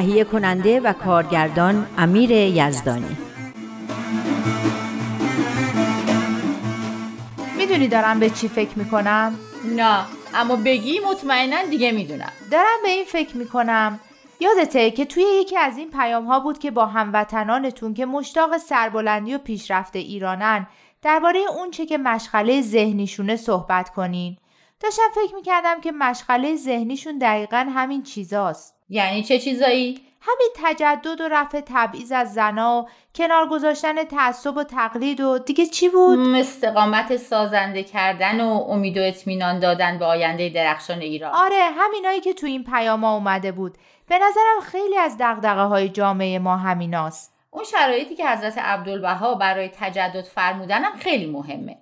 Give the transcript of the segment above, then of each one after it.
تهیه کننده و کارگردان امیر یزدانی. می‌دونی دارم به چی فکر می‌کنم؟ نه اما بگی مطمئنا دیگه می‌دونم. دارم به این فکر می‌کنم. یادته که توی یکی از این پیام ها بود که با هموطنانتون که مشتاق سربلندی و پیشرفت ایرانن درباره اون چه که مشغله ذهنیشونه صحبت کنین. داشتم فکر می‌کردم که مشغله ذهنیشون دقیقا همین چیزاست. یعنی چه چیزایی؟ همین تجدد و رفع تبعیض از زنا و کنار گذاشتن تعصب و تقلید و دیگه چی بود؟ استقامت سازنده کردن و امید و اطمینان دادن به آینده درخشان ایران. آره همینایی که تو این پیاما اومده بود. به نظرم خیلی از دغدغه های جامعه ما همیناست. اون شرایطی که حضرت عبدالبها برای تجدد فرمودنم خیلی مهمه.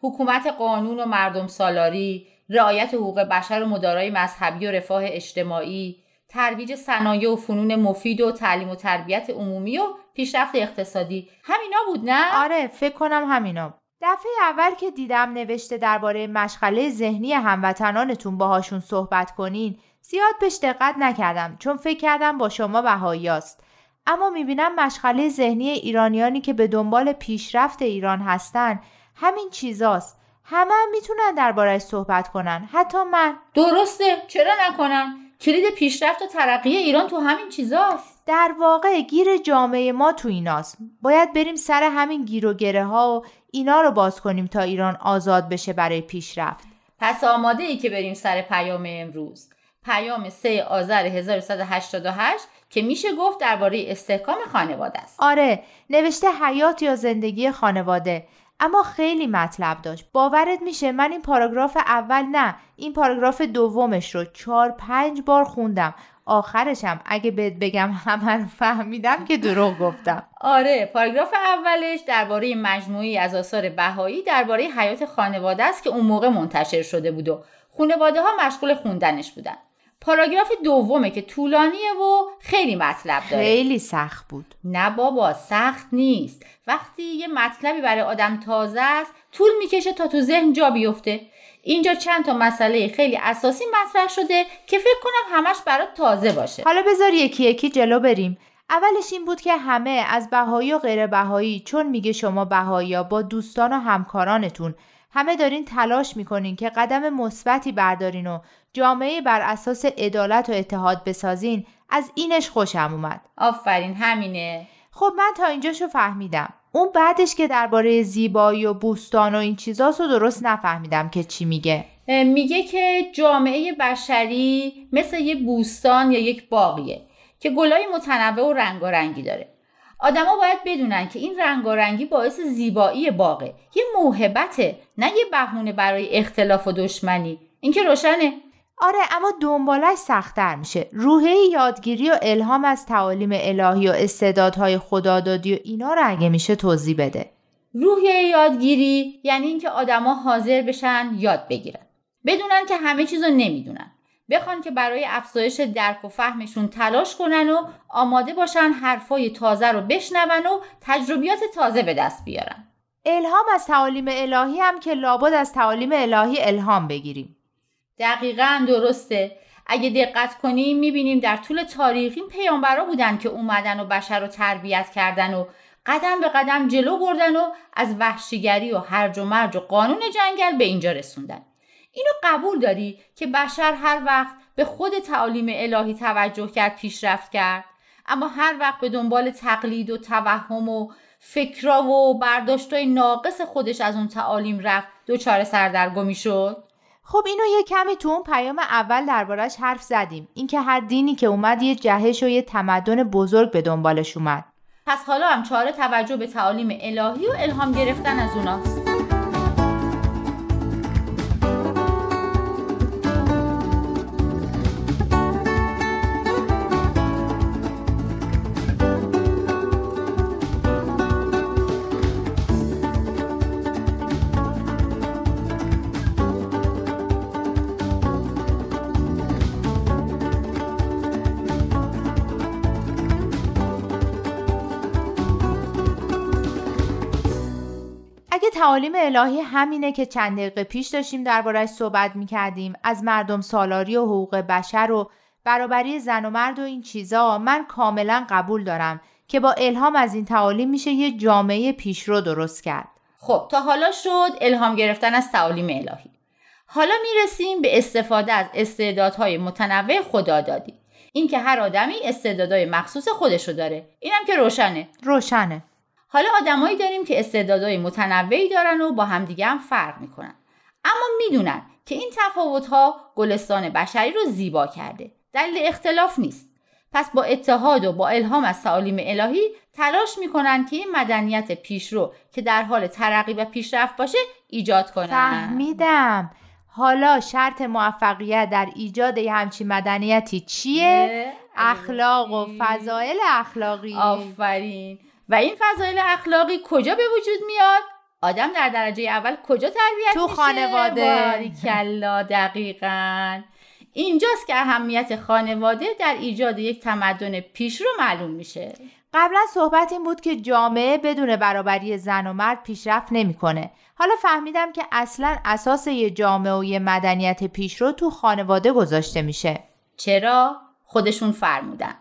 حکومت قانون و مردم سالاری رعایت حقوق بشر و مدارای مذهبی و رفاه اجتماعی ترویج صنایع و فنون مفید و تعلیم و تربیت عمومی و پیشرفت اقتصادی. همینا بود نه؟ آره فکر کنم همینا دفعه اول که دیدم نوشته درباره مشغله ذهنی هموطنانتون باهاشون صحبت کنین زیاد بهش دقت نکردم چون فکر کردم با شما بهاییاست اما می‌بینم مشغله ذهنی ایرانیانی که به دنبال پیشرفت ایران هستن همین چیزاست. همه هم می‌تونن دربارهش صحبت کنن. حتی من. درسته. چرا نکنم؟ کلید پیشرفت و ترقی ایران تو همین چیزاست. در واقع گیر جامعه ما تو ایناست. باید بریم سر همین گیر و گره ها و اینا رو باز کنیم تا ایران آزاد بشه برای پیشرفت. پس آماده ای که بریم سر پیام امروز. پیام 3 آذر 1188 که میشه گفت درباره استحکام خانواده است. آره نوشته حیات یا زندگی خانواده. اما خیلی مطلب داشت. باورت میشه من این پاراگراف اول نه این پاراگراف دومش رو چهار پنج بار خوندم. آخرشم اگه بهت بگم همه رو فهمیدم که دروغ گفتم. آره پاراگراف اولش درباره مجموعی از آثار بهایی درباره حیات خانواده است که اون موقع منتشر شده بود و خانواده ها مشغول خوندنش بودن. پاراگراف دومه که طولانیه و خیلی مطلب داره. خیلی سخت بود. نه بابا سخت نیست. وقتی یه مطلبی برای آدم تازه است طول می‌کشه تا تو ذهن جا بیفته. اینجا چند تا مسئله خیلی اساسی مطرح شده که فکر کنم همش برات تازه باشه. حالا بذار یکی یکی جلو بریم. اولش این بود که همه از بهایی و غیر بهایی چون میگه شما بهایی با دوستان و همکارانتون همه دارین تلاش می‌کنین که قدم مثبتی بردارین و جامعه بر اساس عدالت و اتحاد بسازین. از اینش خوشم اومد. آفرین همینه. خب من تا اینجاشو فهمیدم. اون بعدش که درباره زیبایی و بوستان و این چیزاسو درست نفهمیدم که چی میگه. میگه که جامعه بشری مثل یه بوستان یا یک باقیه که گلای متنوع و رنگارنگی داره. آدما باید بدونن که این رنگارنگی باعث زیبایی باغه. یه موهبته نه یه بهونه برای اختلاف و دشمنی. این که روشنه. آره اما دنبالش سختتر میشه. روحه یادگیری و الهام از تعالیم الهی و استعدادهای خدادادی و اینا رو اگه میشه توضیح بده. روحیه یادگیری یعنی اینکه آدما حاضر بشن یاد بگیرن. بدونن که همه چیزو نمی‌دونن. بخوان که برای افزایش درک و فهمشون تلاش کنن و آماده باشن حرفای تازه رو بشنون و تجربیات تازه به دست بیارن. الهام از تعالیم الهی هم که لابد از تعالیم الهی الهام بگیریم. دقیقا درسته. اگه دقت کنیم می‌بینیم در طول تاریخ این پیامبرا بودن که اومدن و بشر رو تربیت کردن و قدم به قدم جلو بردن و از وحشیگری و هرج و مرج و قانون جنگل به اینجا رسوندن. اینو قبول داری که بشر هر وقت به خود تعالیم الهی توجه کرد پیشرفت کرد. اما هر وقت به دنبال تقلید و توهم و فکرا و برداشتای ناقص خودش از اون تعالیم رفت دچار سردرگمی شد. خب اینو یه کمی تو اون پیام اول دربارش حرف زدیم. اینکه هر دینی که اومد یه جهش و یه تمدن بزرگ به دنبالش اومد. پس حالا هم چاره توجه به تعالیم الهی و الهام گرفتن از اوناست. تعالیم الهی همینه که چند دقیقه پیش داشتیم دربارش صحبت می‌کردیم از مردم سالاری و حقوق بشر و برابری زن و مرد و این چیزا من کاملا قبول دارم که با الهام از این تعالیم میشه یه جامعه پیشرو درست کرد. خب تا حالا شد الهام گرفتن از تعالیم الهی. حالا می‌رسیم به استفاده از استعدادهای متنوع خدا دادی اینکه هر آدمی استعدادهای مخصوص خودشو داره. اینم که روشنه. روشنه. حالا آدمایی داریم که استعدادهای متنوعی دارن و با همدیگه هم فرق می‌کنن. اما می‌دونن که این تفاوتها گلستان بشری رو زیبا کرده. دلیل اختلاف نیست. پس با اتحاد و با الهام از تعالیم الهی تلاش می‌کنن که این مدنیت پیشرو که در حال ترقی و پیشرفت باشه ایجاد کنن. فهمیدم. حالا شرط موفقیت در ایجاد یه همچین مدنیتی چیه؟ اخلاق و فضایل اخلاقی. آفرین. و این فضایل اخلاقی کجا به وجود میاد؟ آدم در درجه اول کجا تربیت تو؟ خانواده. کلا دقیقا اینجاست که اهمیت خانواده در ایجاد یک تمدن پیشرو معلوم میشه قبلا صحبت این بود که جامعه بدون برابری زن و مرد پیشرفت نمی‌کنه. حالا فهمیدم که اصلا اساس یه جامعه و یه مدنیت پیشرو تو خانواده گذاشته میشه. چرا؟ خودشون فرمودن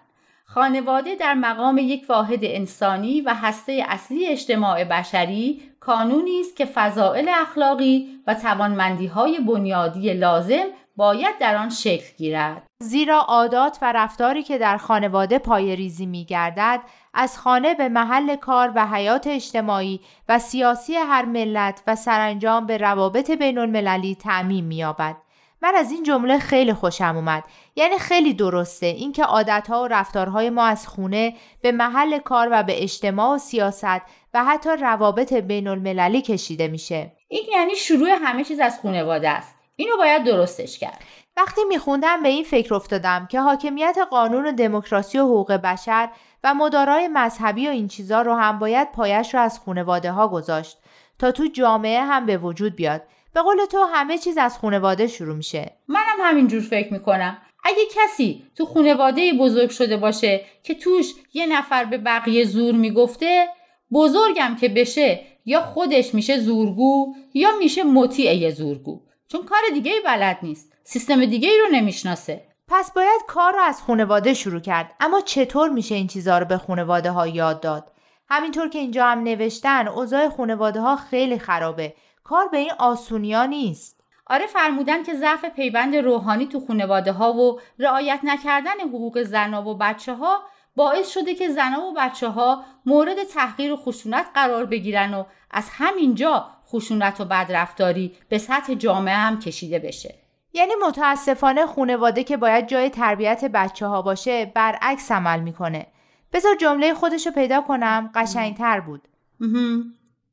خانواده در مقام یک واحد انسانی و هسته اصلی اجتماع بشری کانونی است که فضائل اخلاقی و توانمندی های بنیادی لازم باید در آن شکل گیرد زیرا عادات و رفتاری که در خانواده پای ریزی می گردد از خانه به محل کار و حیات اجتماعی و سیاسی هر ملت و سرانجام به روابط بین المللی تعمیم می یابد. من از این جمله خیلی خوشم اومد. یعنی خیلی درسته اینکه عادتها و رفتارهای ما از خونه به محل کار و به اجتماع و سیاست و حتی روابط بین المللی کشیده میشه. این یعنی شروع همه چیز از خانواده است. اینو باید درستش کرد. وقتی میخوندم به این فکر افتادم که حاکمیت قانون و دموکراسی و حقوق بشر و مدارای مذهبی و این چیزا رو هم باید پایش رو از خانواده ها گذاشت تا تو جامعه هم به وجود بیاد. به قول تو همه چیز از خانواده شروع میشه. منم همینجور فکر می‌کنم. اگه کسی تو خانواده بزرگ شده باشه که توش یه نفر به بقیه زور می‌گفته بزرگم که بشه یا خودش میشه زورگو یا میشه مطیع یه زورگو. چون کار دیگه ای بلد نیست. سیستم دیگه ای رو نمی‌شناسه. پس باید کار رو از خانواده شروع کرد. اما چطور میشه این چیزها رو به خانواده ها یاد داد؟ همینطور که اینجا هم نوشتن اوضاع خانواده ها خیلی خرابه. کار به این آسونیا نیست. آره فرمودن که ضعف پیوند روحانی تو خانواده ها و رعایت نکردن حقوق زنا و بچه ها باعث شده که زنها و بچه ها مورد تحقیر و خشونت قرار بگیرن و از همینجا خشونت و بدرفتاری به سطح جامعه هم کشیده بشه. یعنی متاسفانه خانواده که باید جای تربیت بچه ها باشه برعکس عمل می‌کنه. بذار جمله خودشو پیدا کنم قشنگتر بود.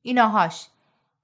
ایناهاش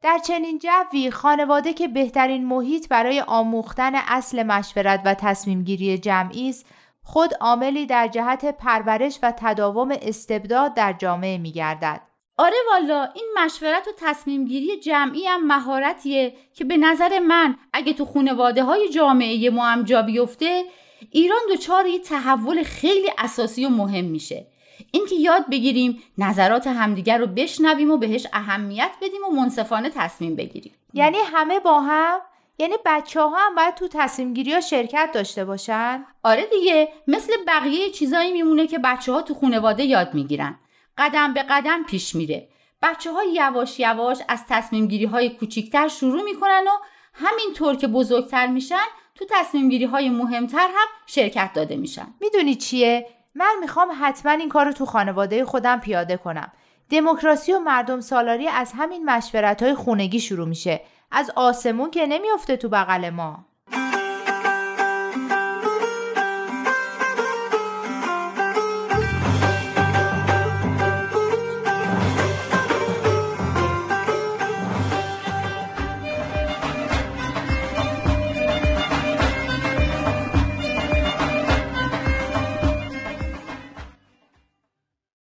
در چنین جوی خانواده که بهترین محیط برای آموختن اصل مشورت و تصمیم گیری جمعی است خود عاملی در جهت پرورش و تداوم استبداد در جامعه می گردد. آره والا این مشورت و تصمیم گیری جمعی هم مهارتیه که به نظر من اگه تو خانواده های جامعه ما هم جا بیفته ایران دچار یه تحول خیلی اساسی و مهم میشه اینکه یاد بگیریم نظرات همدیگر رو بشنویم و بهش اهمیت بدیم و منصفانه تصمیم بگیریم. یعنی همه با هم یعنی بچه ها هم باید تو تصمیم گیری ها شرکت داشته باشن؟ آره دیگه مثل بقیه چیزایی میمونه که بچه ها تو خانواده یاد می‌گیرن. قدم به قدم پیش میره. بچه ها یواش یواش از تصمیم گیری های کوچیکتر شروع می‌کنن و همینطور که بزرگتر میشن تو تصمیم گیری های مهمتر هم شرکت داده میشن. می‌دونی چیه؟ من می‌خوام حتما این کار رو تو خانواده خودم پیاده کنم. دموکراسی و مردم سالاری از همین مشورت های خونگی شروع میشه. از آسمون که نمیافته تو بغل ما.